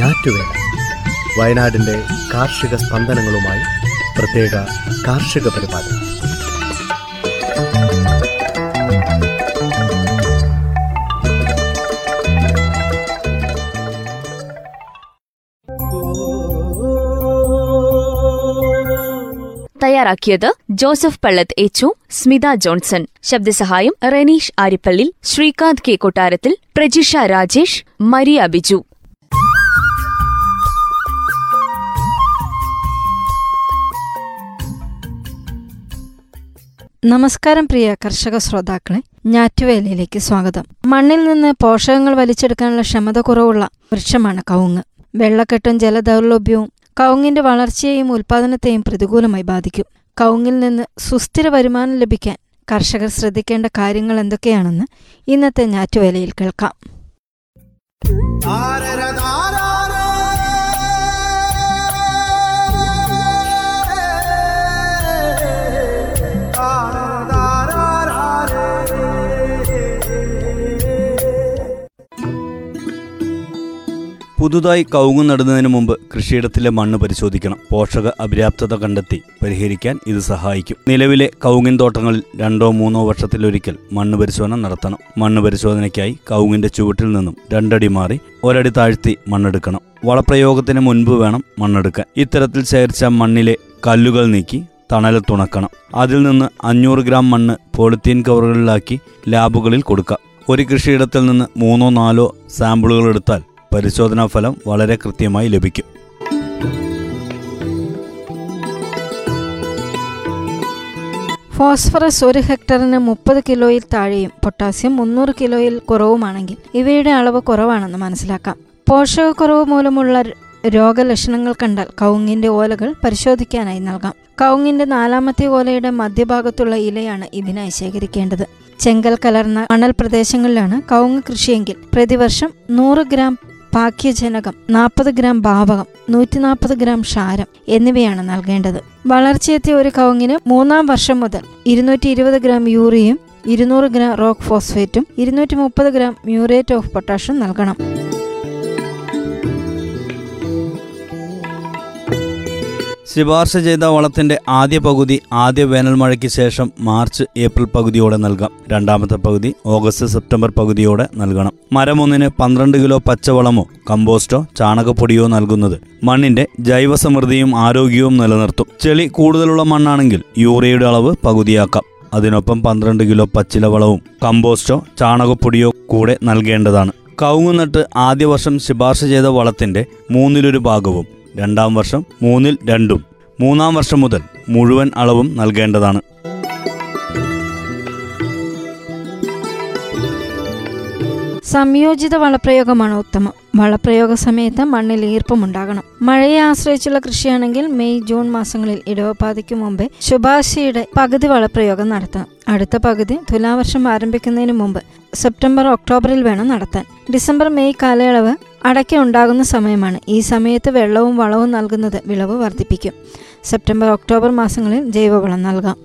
ഞാറ്റുവേല. വയനാടിന്റെ കാർഷിക സ്പന്ദനങ്ങളുമായി പ്രത്യേക കാർഷിക പരിപാടി. തയ്യാറാക്കിയത് ജോസഫ് പള്ളത്ത് എച്ചു സ്മിത ജോൺസൺ. ശബ്ദസഹായം റെനീഷ് ആരിപ്പള്ളി ശ്രീകാന്ത് കെ കൊട്ടാരത്തിൽ പ്രജിഷ രാജേഷ് മരിയ ബിജു. നമസ്കാരം പ്രിയ കർഷക ശ്രോതാക്കളെ ഞാറ്റുവേലയിലേക്ക് സ്വാഗതം. മണ്ണിൽ നിന്ന് പോഷകങ്ങൾ വലിച്ചെടുക്കാനുള്ള ക്ഷമത കുറവുള്ള വൃക്ഷമാണ് കവുങ്ങ്. വെള്ളക്കെട്ടും ജലദൗർലഭ്യവും കവുങ്ങിന്റെ വളർച്ചയെയും ഉൽപാദനത്തെയും പ്രതികൂലമായി ബാധിക്കും. കവുങ്ങിൽ നിന്ന് സുസ്ഥിര വരുമാനം ലഭിക്കാൻ കർഷകർ ശ്രദ്ധിക്കേണ്ട കാര്യങ്ങൾ എന്തൊക്കെയാണെന്ന് ഇന്നത്തെ ഞാറ്റുവേലയിൽ കേൾക്കാം. പുതുതായി കവുങ്ങ് നടുന്നതിന് മുമ്പ് കൃഷിയിടത്തിലെ മണ്ണ് പരിശോധിക്കണം. പോഷക അപര്യാപ്തത കണ്ടെത്തി പരിഹരിക്കാൻ ഇത് സഹായിക്കും. നിലവിലെ കവുങ്ങിൻ തോട്ടങ്ങളിൽ രണ്ടോ മൂന്നോ വർഷത്തിലൊരിക്കൽ മണ്ണ് പരിശോധന നടത്തണം. മണ്ണ് പരിശോധനയ്ക്കായി കൗങ്ങിന്റെ ചുവട്ടിൽ നിന്നും രണ്ടടി മാറി ഒരടി താഴ്ത്തി മണ്ണെടുക്കണം. വളപ്രയോഗത്തിന് മുൻപ് വേണം മണ്ണെടുക്കാൻ. ഇത്തരത്തിൽ ശേഖരിച്ച മണ്ണിലെ കല്ലുകൾ നീക്കി തണലത്തുണക്കണം അതിൽ നിന്ന് അഞ്ഞൂറ് ഗ്രാം മണ്ണ് പോളിത്തീൻ കവറുകളിലാക്കി ലാബുകളിൽ കൊടുക്കാം. ഒരു കൃഷിയിടത്തിൽ നിന്ന് മൂന്നോ നാലോ സാമ്പിളുകൾ എടുത്താൽ പരിശോധനാ ഫലം വളരെ കൃത്യമായി ലഭിക്കും. ഫോസ്ഫറസ് ഒരു ഹെക്ടറിന് മുപ്പത് കിലോയിൽ താഴെയും പൊട്ടാസ്യം മുന്നൂറ് കിലോയിൽ കുറവുമാണെങ്കിൽ ഇവയുടെ അളവ് കുറവാണെന്ന് മനസ്സിലാക്കാം. പോഷകക്കുറവ് മൂലമുള്ള രോഗലക്ഷണങ്ങൾ കണ്ടാൽ കവുങ്ങിന്റെ ഓലകൾ പരിശോധിക്കാനായി നൽകാം. കവുങ്ങിന്റെ നാലാമത്തെ ഓലയുടെ മധ്യഭാഗത്തുള്ള ഇലയാണ് ഇതിനായി ശേഖരിക്കേണ്ടത്. ചെങ്കൽ കലർന്ന മണൽ പ്രദേശങ്ങളിലാണ് കവുങ്ങ് കൃഷിയെങ്കിൽ പ്രതിവർഷം നൂറ് ഗ്രാം പാക്യജനകം നാൽപ്പത് ഗ്രാം ഭാവകം നൂറ്റി നാൽപ്പത് ഗ്രാം ക്ഷാരം എന്നിവയാണ് നൽകേണ്ടത്. വളർച്ചയെത്തിയ ഒരു കവുങ്ങിന് മൂന്നാം വർഷം മുതൽ ഇരുന്നൂറ്റി ഇരുപത് ഗ്രാം യൂറിയയും ഇരുന്നൂറ് ഗ്രാം റോക്ക് ഫോസ്ഫേറ്റും ഇരുന്നൂറ്റി മുപ്പത് ഗ്രാം മ്യൂറേറ്റ് ഓഫ് പൊട്ടാഷും നൽകണം. ശുപാർശ ചെയ്ത വളത്തിന്റെ ആദ്യ പകുതി ആദ്യ വേനൽ മഴയ്ക്ക് ശേഷം മാർച്ച് ഏപ്രിൽ പകുതിയോടെ നൽകാം. രണ്ടാമത്തെ പകുതി ഓഗസ്റ്റ് സെപ്റ്റംബർ പകുതിയോടെ നൽകണം. മരമൊന്നിന് പന്ത്രണ്ട് കിലോ പച്ചവളമോ കമ്പോസ്റ്റോ ചാണകപ്പൊടിയോ നൽകുന്നത് മണ്ണിന്റെ ജൈവസമൃദ്ധിയും ആരോഗ്യവും നിലനിർത്തും. ചെളി കൂടുതലുള്ള മണ്ണാണെങ്കിൽ യൂറിയയുടെ അളവ് പകുതിയാക്കാം. അതിനൊപ്പം പന്ത്രണ്ട് കിലോ പച്ചില വളവും കമ്പോസ്റ്റോ ചാണകപ്പൊടിയോ കൂടെ നൽകേണ്ടതാണ്. കവുങ്ങുനട്ട് ആദ്യ വർഷം ശുപാർശ ചെയ്ത വളത്തിന്റെ മൂന്നിലൊരു ഭാഗവും രണ്ടാം വർഷം മൂന്നിൽ രണ്ടും. മൂന്നാം വർഷം മുതൽ മുഴുവൻ അളവും നൽകേണ്ടതാണ്. സംയോജിത വളപ്രയോഗമാണ് ഉത്തമം. വളപ്രയോഗ സമയത്ത് മണ്ണിൽ ഈർപ്പമുണ്ടാകണം. മഴയെ ആശ്രയിച്ചുള്ള കൃഷിയാണെങ്കിൽ മെയ് ജൂൺ മാസങ്ങളിൽ ഇടവപ്പാതിക്ക് മുമ്പേ ശുപാർശയുടെ പകുതി വളപ്രയോഗം നടത്തണം അടുത്ത പകുതി തുലാവർഷം ആരംഭിക്കുന്നതിന് മുമ്പ് സെപ്റ്റംബർ ഒക്ടോബറിൽ വേണം നടത്താൻ. ഡിസംബർ മെയ് കാലയളവ് അടയ്ക്ക ഉണ്ടാകുന്ന സമയമാണ്. ഈ സമയത്ത് വെള്ളവും വളവും നൽകുന്നത് വിളവ് വർദ്ധിപ്പിക്കും. സെപ്റ്റംബർ ഒക്ടോബർ മാസങ്ങളിൽ ജൈവവളം നൽകാം.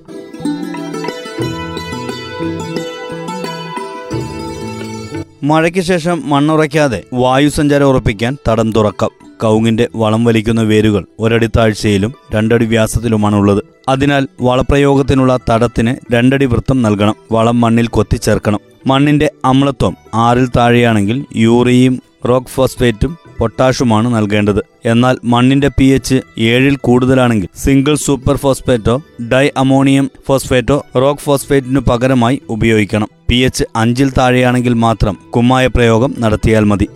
മഴയ്ക്ക് ശേഷം മണ്ണുറയ്ക്കാതെ വായുസഞ്ചാരം ഉറപ്പിക്കാൻ തടം തുറക്കാം. കൗങ്ങിന്റെ വളം വലിക്കുന്ന വേരുകൾ ഒരടി താഴ്ചയിലും രണ്ടടി വ്യാസത്തിലുമാണ് ഉള്ളത് അതിനാൽ വളപ്രയോഗത്തിനുള്ള തടത്തിന് രണ്ടടി വൃത്തം നൽകണം. വളം മണ്ണിൽ കൊത്തിച്ചേർക്കണം. മണ്ണിന്റെ അമ്ലത്വം ആറിൽ താഴെയാണെങ്കിൽ യൂറിയയും റോക്ക് ഫോസ്ഫേറ്റും പൊട്ടാഷുമാണ് നൽകേണ്ടത്. എന്നാൽ മണ്ണിന്റെ പി എച്ച് ഏഴിൽ കൂടുതലാണെങ്കിൽ സിംഗിൾ സൂപ്പർ ഫോസ്ഫേറ്റോ ഡൈ അമോണിയം ഫോസ്ഫേറ്റോ റോക്ക് ഫോസ്ഫേറ്റിനു പകരമായി ഉപയോഗിക്കണം. പി എച്ച് അഞ്ചിൽ താഴെയാണെങ്കിൽ മാത്രം കുമ്മായ പ്രയോഗം നടത്തിയാൽ മതി.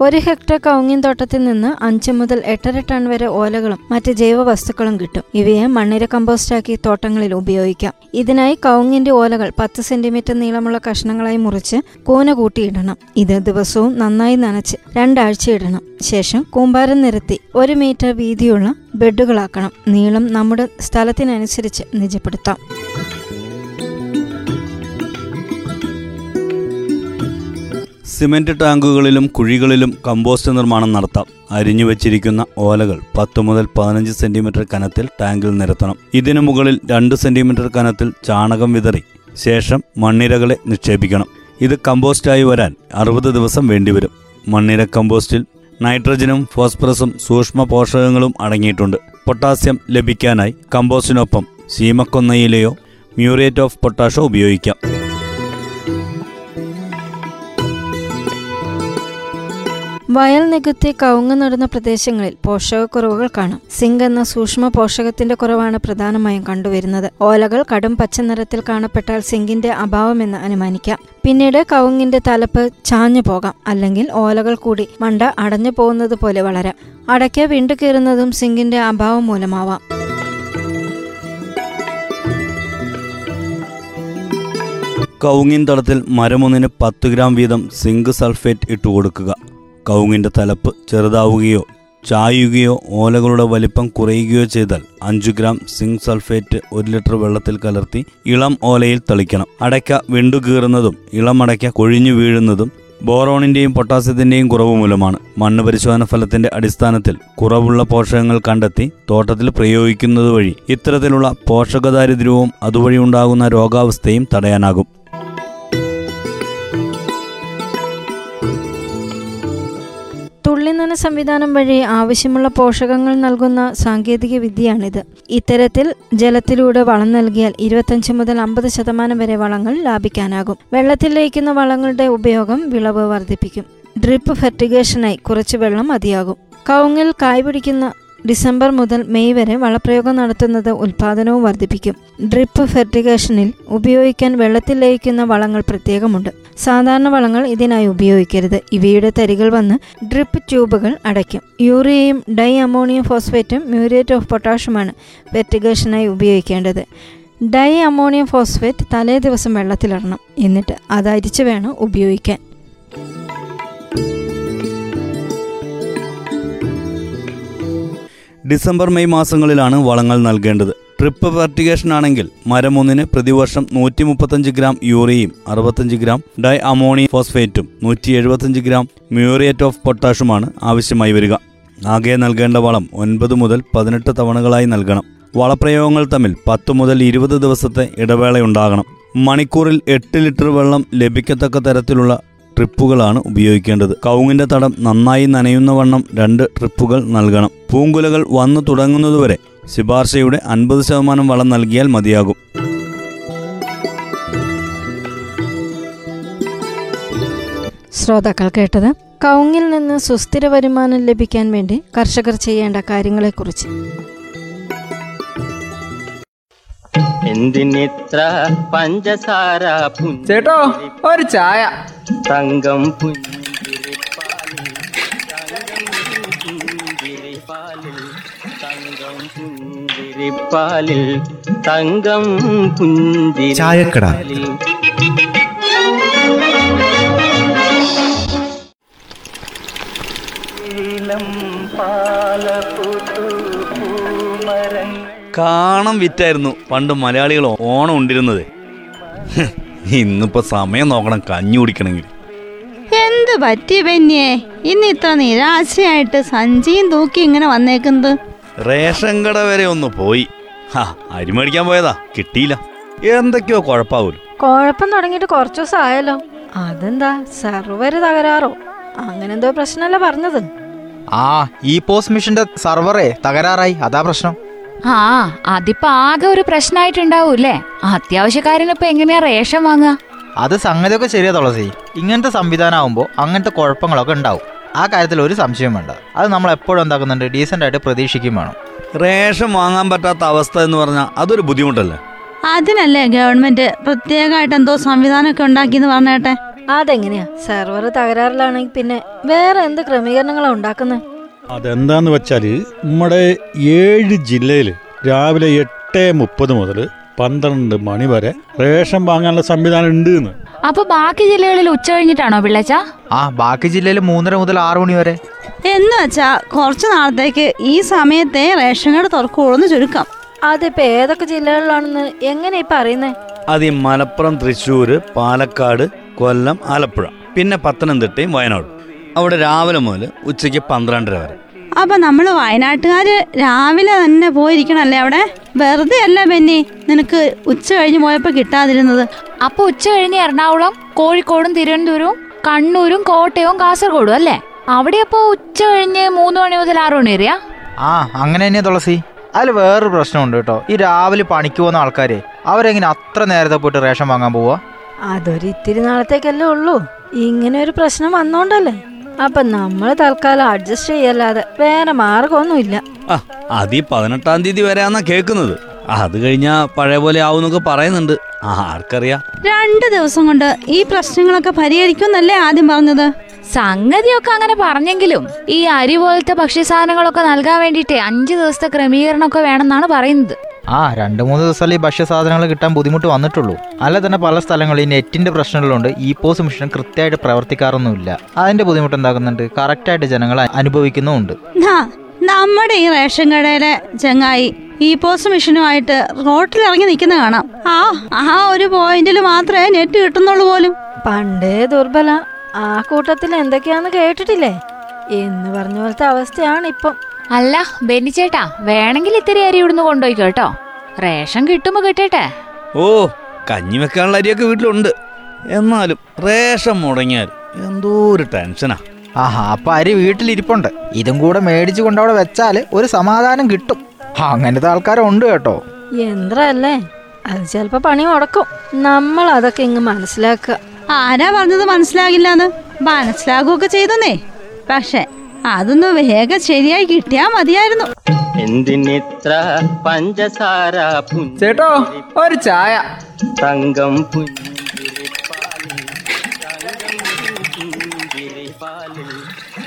ഒരു ഹെക്ടർ കൗങ്ങിൻ തോട്ടത്തിൽ നിന്ന് അഞ്ച് മുതൽ എട്ടര ടൺ വരെ ഓലകളും മറ്റ് ജൈവ വസ്തുക്കളും കിട്ടും. ഇവയെ മണ്ണിര കമ്പോസ്റ്റാക്കി തോട്ടങ്ങളിൽ ഉപയോഗിക്കാം. ഇതിനായി കവുങ്ങിന്റെ ഓലകൾ പത്ത് സെന്റിമീറ്റർ നീളമുള്ള കഷ്ണങ്ങളായി മുറിച്ച് കൂന കൂട്ടിയിടണം. ഇത് ദിവസവും നന്നായി നനച്ച് രണ്ടാഴ്ച ഇടണം ശേഷം കൂമ്പാരം നിരത്തി ഒരു മീറ്റർ വീതിയുള്ള ബെഡുകളാക്കണം. നീളം നമ്മുടെ സ്ഥലത്തിനനുസരിച്ച് നിജപ്പെടുത്താം. സിമന്റ് ടാങ്കുകളിലും കുഴികളിലും കമ്പോസ്റ്റ് നിർമ്മാണം നടത്താം. അരിഞ്ഞു വെച്ചിരിക്കുന്ന ഓലകൾ പത്ത് മുതൽ പതിനഞ്ച് സെന്റിമീറ്റർ കനത്തിൽ ടാങ്കിൽ നിരത്തണം. ഇതിനു മുകളിൽ രണ്ട് സെന്റിമീറ്റർ കനത്തിൽ ചാണകം വിതറി ശേഷം മണ്ണിരകളെ നിക്ഷേപിക്കണം. ഇത് കമ്പോസ്റ്റായി വരാൻ അറുപത് ദിവസം വേണ്ടിവരും. മണ്ണിര കമ്പോസ്റ്റിൽ നൈട്രജനും ഫോസ്ഫറസും സൂക്ഷ്മ പോഷകങ്ങളും അടങ്ങിയിട്ടുണ്ട്. പൊട്ടാസ്യം ലഭിക്കാനായി കമ്പോസ്റ്റിനൊപ്പം ശീമക്കൊന്നയിലെയോ മ്യൂറേറ്റ് ഓഫ് പൊട്ടാഷോ ഉപയോഗിക്കാം. വയൽ നികത്തി കവുങ്ങ് നടുന്ന പ്രദേശങ്ങളിൽ പോഷകക്കുറവുകൾ കാണാം. സിങ്ക് എന്ന സൂക്ഷ്മ പോഷകത്തിന്റെ കുറവാണ് പ്രധാനമായും കണ്ടുവരുന്നത്. ഓലകൾ കടും പച്ച നിറത്തിൽ കാണപ്പെട്ടാൽ സിങ്കിന്റെ അഭാവമെന്ന് അനുമാനിക്കാം. പിന്നീട് കവുങ്ങിന്റെ തലപ്പ് ചാഞ്ഞു പോകാം. അല്ലെങ്കിൽ ഓലകൾ കൂടി മണ്ട അടഞ്ഞു പോകുന്നത് പോലെ വളരാം. അടയ്ക്ക വിണ്ടു കീറുന്നതും സിങ്കിന്റെ അഭാവം മൂലമാവാം. കവുങ്ങിൻ തടത്തിൽ മരമൊന്നിന് പത്ത് ഗ്രാം വീതം സിങ്ക് സൾഫേറ്റ് ഇട്ടുകൊടുക്കുക. കവുങ്ങിന്റെ തലപ്പ് ചെറുതാവുകയോ ചായുകയോ ഓലകളുടെ വലിപ്പം കുറയുകയോ ചെയ്താൽ അഞ്ചു ഗ്രാം സിങ്ക് സൾഫേറ്റ് ഒരു ലിറ്റർ വെള്ളത്തിൽ കലർത്തി ഇളം ഓലയിൽ തളിക്കണം. അടയ്ക്ക വെണ്ടുകീറുന്നതും ഇളം അടയ്ക്ക കൊഴിഞ്ഞു വീഴുന്നതും ബോറോണിന്റെയും പൊട്ടാസ്യത്തിന്റെയും കുറവ് മൂലമാണ്. മണ്ണ് പരിശോധന ഫലത്തിന്റെ അടിസ്ഥാനത്തിൽ കുറവുള്ള പോഷകങ്ങൾ കണ്ടെത്തി തോട്ടത്തിൽ പ്രയോഗിക്കുന്നത് വഴി ഇത്തരത്തിലുള്ള പോഷകദാരിദ്ര്യവും അതുവഴി ഉണ്ടാകുന്ന രോഗാവസ്ഥയും തടയാനാകും. തുള്ളിനന സംവിധാനം വഴി ആവശ്യമുള്ള പോഷകങ്ങൾ നൽകുന്ന സാങ്കേതിക വിദ്യയാണിത്. ഇത്തരത്തിൽ ജലത്തിലൂടെ വളം നൽകിയാൽ ഇരുപത്തഞ്ച് മുതൽ അമ്പത് ശതമാനം വരെ വളങ്ങൾ ലാഭിക്കാനാകും. വെള്ളത്തിൽ ലയിക്കുന്ന വളങ്ങളുടെ ഉപയോഗം വിളവ് വർദ്ധിപ്പിക്കും. ഡ്രിപ്പ് ഫെർട്ടിഗേഷനായി കുറച്ച് വെള്ളം മതിയാകും. കവുങ്ങിൽ കായ് പിടിക്കുന്ന ഡിസംബർ മുതൽ മെയ് വരെ വളപ്രയോഗം നടത്തുന്നത് ഉൽപാദനവും വർദ്ധിപ്പിക്കും. ഡ്രിപ്പ് ഫെർട്ടിഗേഷനിൽ ഉപയോഗിക്കാൻ വെള്ളത്തിൽ ലയിക്കുന്ന വളങ്ങൾ പ്രത്യേകമുണ്ട്. സാധാരണ വളങ്ങൾ ഇതിനായി ഉപയോഗിക്കരുത്. ഇവയുടെ തരികൾ വന്ന് ഡ്രിപ്പ് ട്യൂബുകൾ അടയ്ക്കും. യൂറിയയും ഡൈ അമോണിയം ഫോസ്ഫേറ്റും മ്യൂരേറ്റ് ഓഫ് പൊട്ടാഷുമാണ് ഫെർട്ടിഗേഷനായി ഉപയോഗിക്കേണ്ടത്. ഡൈ അമോണിയം ഫോസ്ഫേറ്റ് തലേ ദിവസം വെള്ളത്തിലിടണം എന്നിട്ട് അത് അരിച്ച് വേണം ഉപയോഗിക്കാൻ. ഡിസംബർ മെയ് മാസങ്ങളിലാണ് വളങ്ങൾ നൽകേണ്ടത്. ട്രിപ്പ് ഫെർട്ടിഗേഷൻ ആണെങ്കിൽ മരമൊന്നിന് പ്രതിവർഷം നൂറ്റി മുപ്പത്തഞ്ച് ഗ്രാം യൂറിയയും അറുപത്തഞ്ച് ഗ്രാം ഡൈ അമോണിയ ഫോസ്ഫേറ്റും നൂറ്റി എഴുപത്തഞ്ച് ഗ്രാം മ്യൂറിയേറ്റ് ഓഫ് പൊട്ടാഷുമാണ് ആവശ്യമായി വരിക. ആകെ നൽകേണ്ട വളം ഒൻപത് മുതൽ പതിനെട്ട് തവണകളായി നൽകണം. വളപ്രയോഗങ്ങൾ തമ്മിൽ പത്ത് മുതൽ ഇരുപത് ദിവസത്തെ ഇടവേളയുണ്ടാകണം. മണിക്കൂറിൽ എട്ട് ലിറ്റർ വെള്ളം ലഭിക്കത്തക്ക തരത്തിലുള്ള ട്രിപ്പുകളാണ് ഉപയോഗിക്കേണ്ടത്. കൗങ്ങിന്റെ തടം നന്നായി നനയുന്ന വണ്ണം രണ്ട് ട്രിപ്പുകൾ നൽകണം. പൂങ്കുലകൾ വന്നു തുടങ്ങുന്നതുവരെ ശുപാർശയുടെ അൻപത് ശതമാനം വളം നൽകിയാൽ മതിയാകും. ശ്രോതാക്കൾ കേട്ടത് കൗങ്ങിൽ നിന്ന് സുസ്ഥിര വരുമാനം ലഭിക്കാൻ വേണ്ടി കർഷകർ ചെയ്യേണ്ട കാര്യങ്ങളെക്കുറിച്ച്. എന്തിനിത്ര പഞ്ചസാര ചേട്ടോ ഒരു ചായ. തങ്കം പുഞ്ചിരിപ്പാലിൽ തങ്കം പുഞ്ചിരിപ്പാലിൽ തങ്കം പുഞ്ചിരിപ്പാലിൽ. പാലപുതു പൂമരങ്ങൾ കാണം വിറ്റായിരുന്നു പണ്ട് മലയാളികൾ ഓണം ഉണ്ടിരുന്നത്. ഇന്നിപ്പോ സമയം നോക്കണം കഞ്ഞി കുടിക്കണമെങ്കിൽ. എന്ത് പറ്റി ബെന്നിയെ? ഇന്ന് ഇത്ര നിരാശയായിട്ട് സഞ്ചിയും തൂക്കി ഇങ്ങനെ വന്നേക്കുന്നത്? റേഷൻ കട വരെ ഒന്ന് പോയി. ഹാ അരി മേടിക്കാൻ പോയതാ. കിട്ടിയില്ല. എന്തൊക്കെയോ കുഴപ്പാവൂലോ. കുഴപ്പം തുടങ്ങിയിട്ട് കുറച്ചു ദിവസം ആയല്ലോ. അതെന്താ സെർവർ തകരാറോ? അങ്ങനെന്തോ പ്രശ്നമല്ല പറഞ്ഞത്? ആ ഈ പോസ്റ്റ് മിഷന്റെ സർവറേ തകരാറായി. അതാ പ്രശ്നം. ആ അതിപ്പോ ആകെ ഒരു പ്രശ്നമായിട്ടുണ്ടാവൂല്ലേ അത്യാവശ്യക്കാരന് ഇപ്പൊ എങ്ങനെയാ റേഷൻ വാങ്ങുക? അത് സംഗതിയൊക്കെ ശരിയാ തുളസി. ഇങ്ങനത്തെ സംവിധാനം ആവുമ്പോൾ അങ്ങനത്തെ കുഴപ്പങ്ങളൊക്കെ ഉണ്ടാവും. ആ കാര്യത്തിൽ ഒരു സംശയം വേണ്ട. അത് നമ്മൾ എപ്പോഴും എന്താക്കുന്നുണ്ട്? ഡീസെന്റ് ആയിട്ട് പ്രതീക്ഷിക്കും വേണം. റേഷൻ വാങ്ങാൻ പറ്റാത്ത അവസ്ഥ എന്ന് പറഞ്ഞാൽ അതൊരു ബുദ്ധിമുട്ടല്ലേ? അതിനല്ലേ ഗവൺമെന്റ് പ്രത്യേകമായിട്ട് എന്തോ സംവിധാനമൊക്കെ ഉണ്ടാക്കിയെന്ന് പറഞ്ഞേട്ടെ? അതെങ്ങനെയാ? സെർവർ തകരാറിലാണെങ്കിൽ പിന്നെ വേറെ എന്ത് ക്രമീകരണങ്ങളാണ് ഉണ്ടാക്കുന്നത് അതെന്താന്ന് വെച്ചാൽ നമ്മുടെ ഏഴ് ജില്ലയിൽ രാവിലെ എട്ട് മുപ്പത് മുതൽ പന്ത്രണ്ട് മണി വരെ റേഷൻ വാങ്ങാനുള്ള സംവിധാനം ഉണ്ട് എന്ന് അപ്പൊ ബാക്കി ജില്ലകളിൽ ഉച്ച കഴിഞ്ഞിട്ടാണോ പിള്ളച്ച? ആ ബാക്കി ജില്ലയിൽ മൂന്നര മുതൽ ആറു മണി വരെ. എന്ന് വെച്ചാ കുറച്ച് നാളത്തേക്ക് ഈ സമയത്തെ റേഷൻ കാർഡ് തുറക്കുള്ളൂ ചുരുക്കം. അതിപ്പോ ഏതൊക്കെ ജില്ലകളിലാണെന്ന് എങ്ങനെ ഇപ്പൊ അറിയുന്നേ? അത് ഈ മലപ്പുറം തൃശ്ശൂർ പാലക്കാട് കൊല്ലം ആലപ്പുഴ. പിന്നെ പത്തനംതിട്ടയും വയനാടും. അവിടെ രാവിലെ മുതൽ ഉച്ചയ്ക്ക് പന്ത്രണ്ടര വരെ. അപ്പൊ നമ്മൾ വയനാട്ടുകാര് രാവിലെ തന്നെ പോയിരിക്കണല്ലേ അവിടെ? വെറുതെ അല്ല ബെന്നി നിനക്ക് ഉച്ച കഴിഞ്ഞ് പോയപ്പോ കിട്ടാതിരുന്നത്. അപ്പൊ ഉച്ച കഴിഞ്ഞ് എറണാകുളം കോഴിക്കോടും തിരുവനന്തപുരവും കണ്ണൂരും കോട്ടയവും കാസർഗോഡും അല്ലേ? അവിടെ അപ്പോ ഉച്ച കഴിഞ്ഞ് മൂന്ന് മണി മുതൽ ആറു മണി വരെയാ? ആ അങ്ങനെ തന്നെയാ തുളസി. അതിൽ വേറൊരു പ്രശ്നമുണ്ട് കേട്ടോ. ഈ രാവിലെ പണിക്ക് പോകുന്ന ആൾക്കാരെ അവരെങ്ങനെ അത്ര നേരത്തെ പോയിട്ട് റേഷൻ വാങ്ങാൻ പോവാ? അതൊരു ഇത്തിരി നാളത്തേക്കല്ലേ ഉള്ളൂ. ഇങ്ങനെ ഒരു പ്രശ്നം വന്നോണ്ടല്ലേ? അപ്പൊ നമ്മൾ തൽക്കാലം അഡ്ജസ്റ്റ് ചെയ്യല്ലാതെ വേറെ മാർഗമൊന്നുമില്ല. ആ അത് ഈ പതിനെട്ടാം തീയതി വരെയാന്നാ കേൾക്കുന്നത്. അത് കഴിഞ്ഞാ പഴയ പോലെ ആവുന്നൊക്കെ പറയുന്നുണ്ട്. ആ ആർക്കറിയാം? രണ്ട് ദിവസം കൊണ്ട് ഈ പ്രശ്നങ്ങളൊക്കെ പരിഹരിക്കുമെന്നല്ലേ ആദ്യം പറഞ്ഞത്? സംഗതിയൊക്കെ അങ്ങനെ പറഞ്ഞെങ്കിലും ഈ അരി പോലത്തെ ഭക്ഷ്യസാധനങ്ങളൊക്കെ നൽകാൻ വേണ്ടിയിട്ട് അഞ്ചു ദിവസത്തെ ക്രമീകരണമൊക്കെ വേണമെന്നാണ് പറയുന്നത്. ആ രണ്ട് മൂന്ന് ദിവസമല്ലേ ഈ ഭക്ഷ്യസാധനങ്ങൾ കിട്ടാൻ ബുദ്ധിമുട്ട് വന്നിട്ടുള്ളൂ. അല്ല തന്നെ പല സ്ഥലങ്ങളിൽ ഈ നെറ്റിന്റെ പ്രശ്നങ്ങളുണ്ട്. ഈ പോസ് മിഷൻ കൃത്യമായിട്ട് പ്രവർത്തിക്കാറൊന്നുമില്ല. അതിന്റെ ബുദ്ധിമുട്ട് എന്താകുന്നുണ്ട്? കറക്റ്റായിട്ട് ജനങ്ങൾ അനുഭവിക്കുന്നുമുണ്ട്. നാ, നമ്മുടെ ഈ റേഷൻ കടയിലെ ചങ്ങായി ഈ പോസ്റ്റ് മെഷീനുമായിട്ട് റോട്ടിൽ ഇറങ്ങി നിൽക്കുന്ന കാണാം. ആ ആ ഒരു പോയിന്റിൽ മാത്രമേ നെറ്റ് കിട്ടുന്നുള്ളൂ പോലും. പണ്ടേ ദുർബല. ആ കൂട്ടത്തിൽ എന്തൊക്കെയാന്ന് കേട്ടിട്ടില്ലേ? എന്ന് പറഞ്ഞ പോലത്തെ അവസ്ഥയാണ് ഇപ്പം. അല്ല ബെന്നിച്ചേട്ടാ വേണമെങ്കിൽ ഇത്തിരി അരി ഇവിടുന്ന് കൊണ്ടുപോയി കേട്ടോ. റേഷൻ കിട്ടുമ്പോ കിട്ടട്ടെ. ഓ കഞ്ഞി വെക്കാനുള്ള അരിയൊക്കെ വീട്ടിലുണ്ട്. എന്നാലും റേഷൻ മുടങ്ങിയാൽ എന്തോ ഒരു ടെൻഷനാ. ആഹാ അപ്പൊ അരി വീട്ടിലിരിപ്പുണ്ട്. ഇതും കൂടെ മേടിച്ചു കൊണ്ടവിടെ വെച്ചാൽ ഒരു സമാധാനം കിട്ടും. അങ്ങനത്തെ ആൾക്കാരുണ്ട് കേട്ടോ. യന്ത്രല്ലേ? അത് ചിലപ്പോ പണി മുടക്കും. നമ്മൾ അതൊക്കെ ഇങ്ങ് മനസ്സിലാക്കുക. ആരാ പറഞ്ഞത് മനസ്സിലാകില്ലാന്ന്? മനസ്സിലാകുകയൊക്കെ ചെയ്തെന്നേ. പക്ഷെ അതൊന്ന് വേഗം ശരിയായി കിട്ടിയാ മതിയായിരുന്നു. എന്തിനിത്ര പഞ്ചസാര ചേട്ടോ ഒരു ചായ. തങ്കം പുഞ്ചിരിപ്പാലിൽ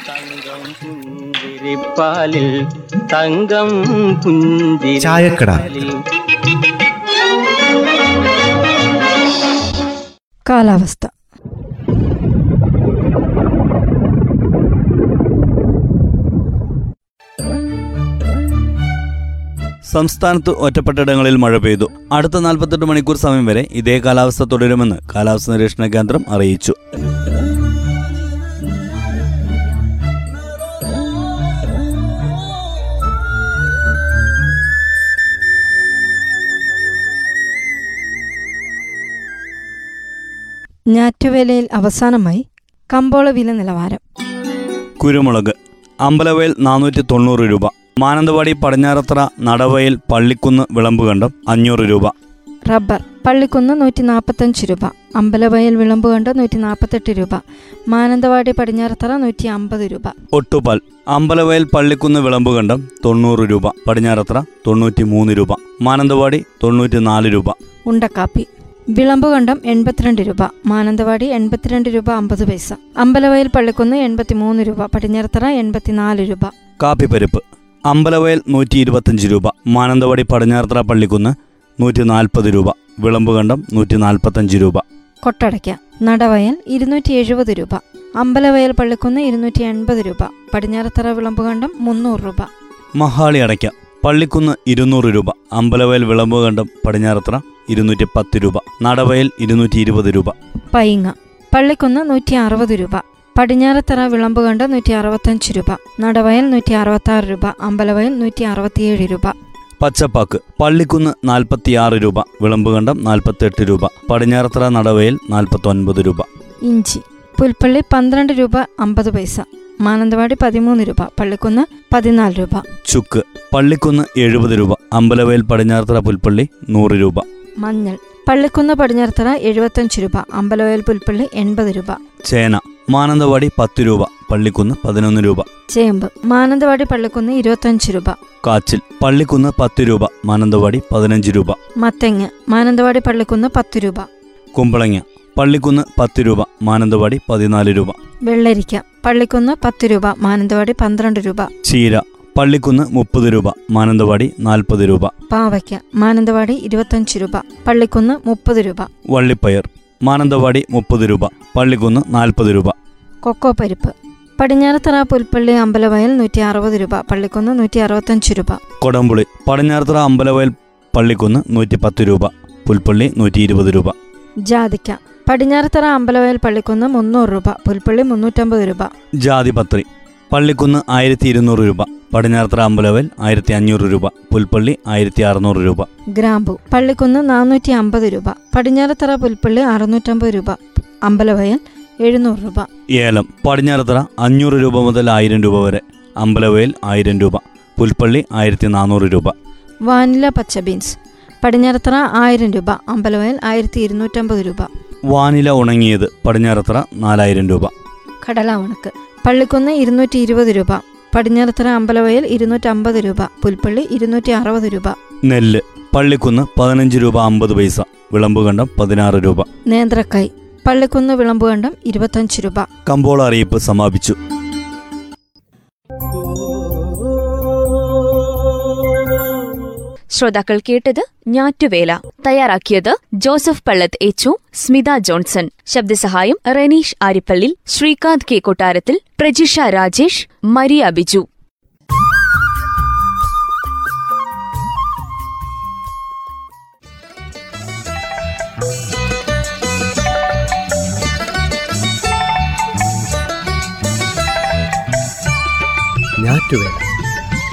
തങ്കം പുഞ്ചിരിപ്പാലിൽ തങ്കം തങ്കം ചായക്കട. കാലാവസ്ഥ. സംസ്ഥാനത്ത് ഒറ്റപ്പെട്ടയിടങ്ങളിൽ മഴ പെയ്തു. അടുത്ത നാൽപ്പത്തെട്ട് മണിക്കൂർ സമയം വരെ ഇതേ കാലാവസ്ഥ തുടരുമെന്ന് കാലാവസ്ഥ നിരീക്ഷണ കേന്ദ്രം അറിയിച്ചു. ഞാറ്റുവേലയിൽ അവസാനമായി കമ്പോള വില നിലവാരം. കുരുമുളക് അമ്പലവയൽ നാനൂറ്റി തൊണ്ണൂറ് രൂപ. മാനന്തവാടി പടിഞ്ഞാറത്ര നടവയിൽ പള്ളിക്കുന്ന് വിളമ്പ് കണ്ടം? അഞ്ഞൂറ് രൂപ. റബ്ബർ പള്ളിക്കുന്ന് നൂറ്റി നാൽപ്പത്തഞ്ച് രൂപ. അമ്പലവയൽ വിളമ്പ് കണ്ട്? നൂറ്റി നാൽപ്പത്തെട്ട് രൂപ. മാനന്തവാടി പടിഞ്ഞാറത്തറ നൂറ്റി അമ്പത് രൂപ. ഒട്ടുപാൽ അമ്പലവയൽ പള്ളിക്കുന്ന് വിളമ്പ് കണ്ടം? തൊണ്ണൂറ് രൂപ. പടിഞ്ഞാറത്തറ തൊണ്ണൂറ്റി മൂന്ന് രൂപ. മാനന്തവാടി തൊണ്ണൂറ്റി നാല് രൂപ. ഉണ്ടക്കാപ്പി. വിളമ്പ് കണ്ടം എൺപത്തിരണ്ട് രൂപ. മാനന്തവാടി എൺപത്തിരണ്ട് രൂപ അമ്പത് പൈസ. അമ്പലവയൽ പള്ളിക്കുന്ന് എൺപത്തി മൂന്ന് രൂപ. പടിഞ്ഞാറത്തറ എൺപത്തിനാല് രൂപ. കാപ്പിപ്പരിപ്പ്. അമ്പലവയൽ നൂറ്റി ഇരുപത്തഞ്ച് രൂപ മാനന്തവാടി പടിഞ്ഞാറത്തറ പള്ളിക്കുന്ന് നൂറ്റി നാൽപ്പത് രൂപ വിളമ്പുകണ്ടം നൂറ്റി നാൽപ്പത്തഞ്ച് രൂപ. കൊട്ടടയ്ക്ക നടവയൽ ഇരുന്നൂറ്റി എഴുപത് രൂപ അമ്പലവയൽ പള്ളിക്കുന്ന് ഇരുന്നൂറ്റി എൺപത് രൂപ പടിഞ്ഞാറത്തറ വിളമ്പുകണ്ടം മുന്നൂറ് രൂപ. മഹാളി അടയ്ക്ക പള്ളിക്കുന്ന് ഇരുന്നൂറ് രൂപ അമ്പലവയൽ വിളമ്പുകണ്ടം പടിഞ്ഞാറത്തറ ഇരുന്നൂറ്റി പത്ത് രൂപ നടവയൽ ഇരുന്നൂറ്റി ഇരുപത് രൂപ. പൈങ്ങ പള്ളിക്കുന്ന് നൂറ്റി അറുപത് രൂപ പടിഞ്ഞാറത്തറ വിളമ്പുകണ്ട് നൂറ്റി അറുപത്തഞ്ച് രൂപ. നടവയൽ നൂറ്റി അറുപത്താറ് രൂപ. അമ്പലവയൽ നൂറ്റി അറുപത്തിയേഴ് രൂപ. പച്ചപ്പാക്ക് പള്ളിക്കുന്ന് നാൽപ്പത്തിയാറ് രൂപ. വിളമ്പുകണ്ടം നാൽപ്പത്തെട്ട് രൂപ. പടിഞ്ഞാറത്തറ നടവയൽ നാൽപ്പത്തൊൻപത് രൂപ. ഇഞ്ചി. പുൽപ്പള്ളി പന്ത്രണ്ട് രൂപ അമ്പത് പൈസ. മാനന്തവാടി പതിമൂന്ന് രൂപ. പള്ളിക്കുന്ന് പതിനാല് രൂപ. ചുക്ക് പള്ളിക്കുന്ന് എഴുപത് രൂപ. അമ്പലവയൽ പടിഞ്ഞാറത്തറ പുൽപ്പള്ളി നൂറ് രൂപ. മഞ്ഞൾ. പള്ളിക്കുന്ന് പടിഞ്ഞാറത്തറ എഴുപത്തഞ്ച് രൂപ. അമ്പലവയൽ പുൽപ്പള്ളി എൺപത് രൂപ. ചേന മാനന്തവാടി പത്ത് രൂപ പള്ളിക്കുന്ന് പതിനൊന്ന് രൂപ. ചേമ്പ് മാനന്തവാടി പള്ളിക്കുന്ന് ഇരുപത്തഞ്ച് രൂപ. കാച്ചിൽ പള്ളിക്കുന്ന് പത്ത് രൂപ മാനന്തവാടി പതിനഞ്ച് രൂപ. മത്തങ്ങ മാനന്തവാടി പള്ളിക്കുന്ന് പത്ത് രൂപ. കുമ്പളങ്ങ പള്ളിക്കുന്ന് പത്ത് രൂപ മാനന്തവാടി പതിനാല് രൂപ. വെള്ളരിക്ക പള്ളിക്കുന്ന് പത്ത് രൂപ മാനന്തവാടി പന്ത്രണ്ട് രൂപ. ചീര പള്ളിക്കുന്ന് മുപ്പത് രൂപ മാനന്തവാടി നാൽപ്പത് രൂപ. പാവയ്ക്ക മാനന്തവാടി ഇരുപത്തഞ്ച് രൂപ പള്ളിക്കുന്ന് മുപ്പത് രൂപ. വള്ളിപ്പയർ മാനന്തവാടി മുപ്പത് രൂപ പള്ളിക്കുന്ന് നാൽപ്പത് രൂപ. കൊക്കോ പരിപ്പ് പടിഞ്ഞാറത്തറ പുൽപ്പള്ളി അമ്പലവയൽ നൂറ്റി അറുപത് രൂപ പള്ളിക്കുന്ന് നൂറ്റി അറുപത്തഞ്ച് രൂപ. കൊടംപുളി പടിഞ്ഞാറത്തറ അമ്പലവയൽ പള്ളിക്കുന്ന് നൂറ്റി പത്ത് രൂപ പുൽപ്പള്ളി നൂറ്റി ഇരുപത് രൂപ. ജാതിക്ക പടിഞ്ഞാറത്തറ അമ്പലവയൽ പള്ളിക്കുന്ന് മുന്നൂറ് രൂപ പുൽപ്പള്ളി മുന്നൂറ്റമ്പത് രൂപ. ജാതിപത്രി പള്ളിക്കുന്ന് ആയിരത്തി ഇരുന്നൂറ് രൂപ. പടിഞ്ഞാറത്തറ അമ്പലവൽ ആയിരത്തി അഞ്ഞൂറ് രൂപ പുൽപ്പള്ളി ആയിരത്തി അറുന്നൂറ് രൂപ. ഗ്രാമ്പു പള്ളിക്കുന്ന് നാനൂറ്റി അമ്പത് രൂപ പടിഞ്ഞാറത്തറ പുൽപ്പള്ളി അറുന്നൂറ്റമ്പത് രൂപ അമ്പലവയൽ എഴുന്നൂറ് രൂപ. ഏലം പടിഞ്ഞാറത്തറ അഞ്ഞൂറ് രൂപ മുതൽ ആയിരം രൂപ വരെ അമ്പലവയൽ ആയിരം രൂപ പുൽപ്പള്ളി ആയിരത്തി നാനൂറ് രൂപ. വാനില പച്ച ബീൻസ് പടിഞ്ഞാറത്തറ ആയിരം രൂപ അമ്പലവയൽ ആയിരത്തി ഇരുന്നൂറ്റമ്പത് രൂപ. വാനില ഉണങ്ങിയത് പടിഞ്ഞാറത്തറ നാലായിരം രൂപ. കടല ഉണക്ക് പള്ളിക്കുന്ന് ഇരുന്നൂറ്റി ഇരുപത് രൂപ. പടിഞ്ഞാറത്തറ അമ്പലവയൽ ഇരുന്നൂറ്റമ്പത് രൂപ പുൽപ്പള്ളി ഇരുന്നൂറ്റി അറുപത് രൂപ. നെല്ല് പള്ളിക്കുന്ന് പതിനഞ്ച് രൂപ അമ്പത് പൈസ വിളമ്പുകണ്ടം പതിനാറ് രൂപ. നേന്ത്രക്കായ് പള്ളിക്കുന്ന് വിളമ്പുകണ്ടം ഇരുപത്തഞ്ച് രൂപ. കമ്പോള അറിയിപ്പ് സമാപിച്ചു. ശ്രോതാക്കൾ കേട്ടത് ഞാറ്റുവേല. തയ്യാറാക്കിയത് ജോസഫ് പള്ളത്ത് എച്ചു സ്മിത ജോൺസൺ. ശബ്ദസഹായം റെനീഷ് ആരിപ്പള്ളി ശ്രീകാന്ത് കെ. കൊട്ടാരത്തിൽ പ്രജിഷ രാജേഷ് മരിയ ബിജു. ഞാറ്റുവേല.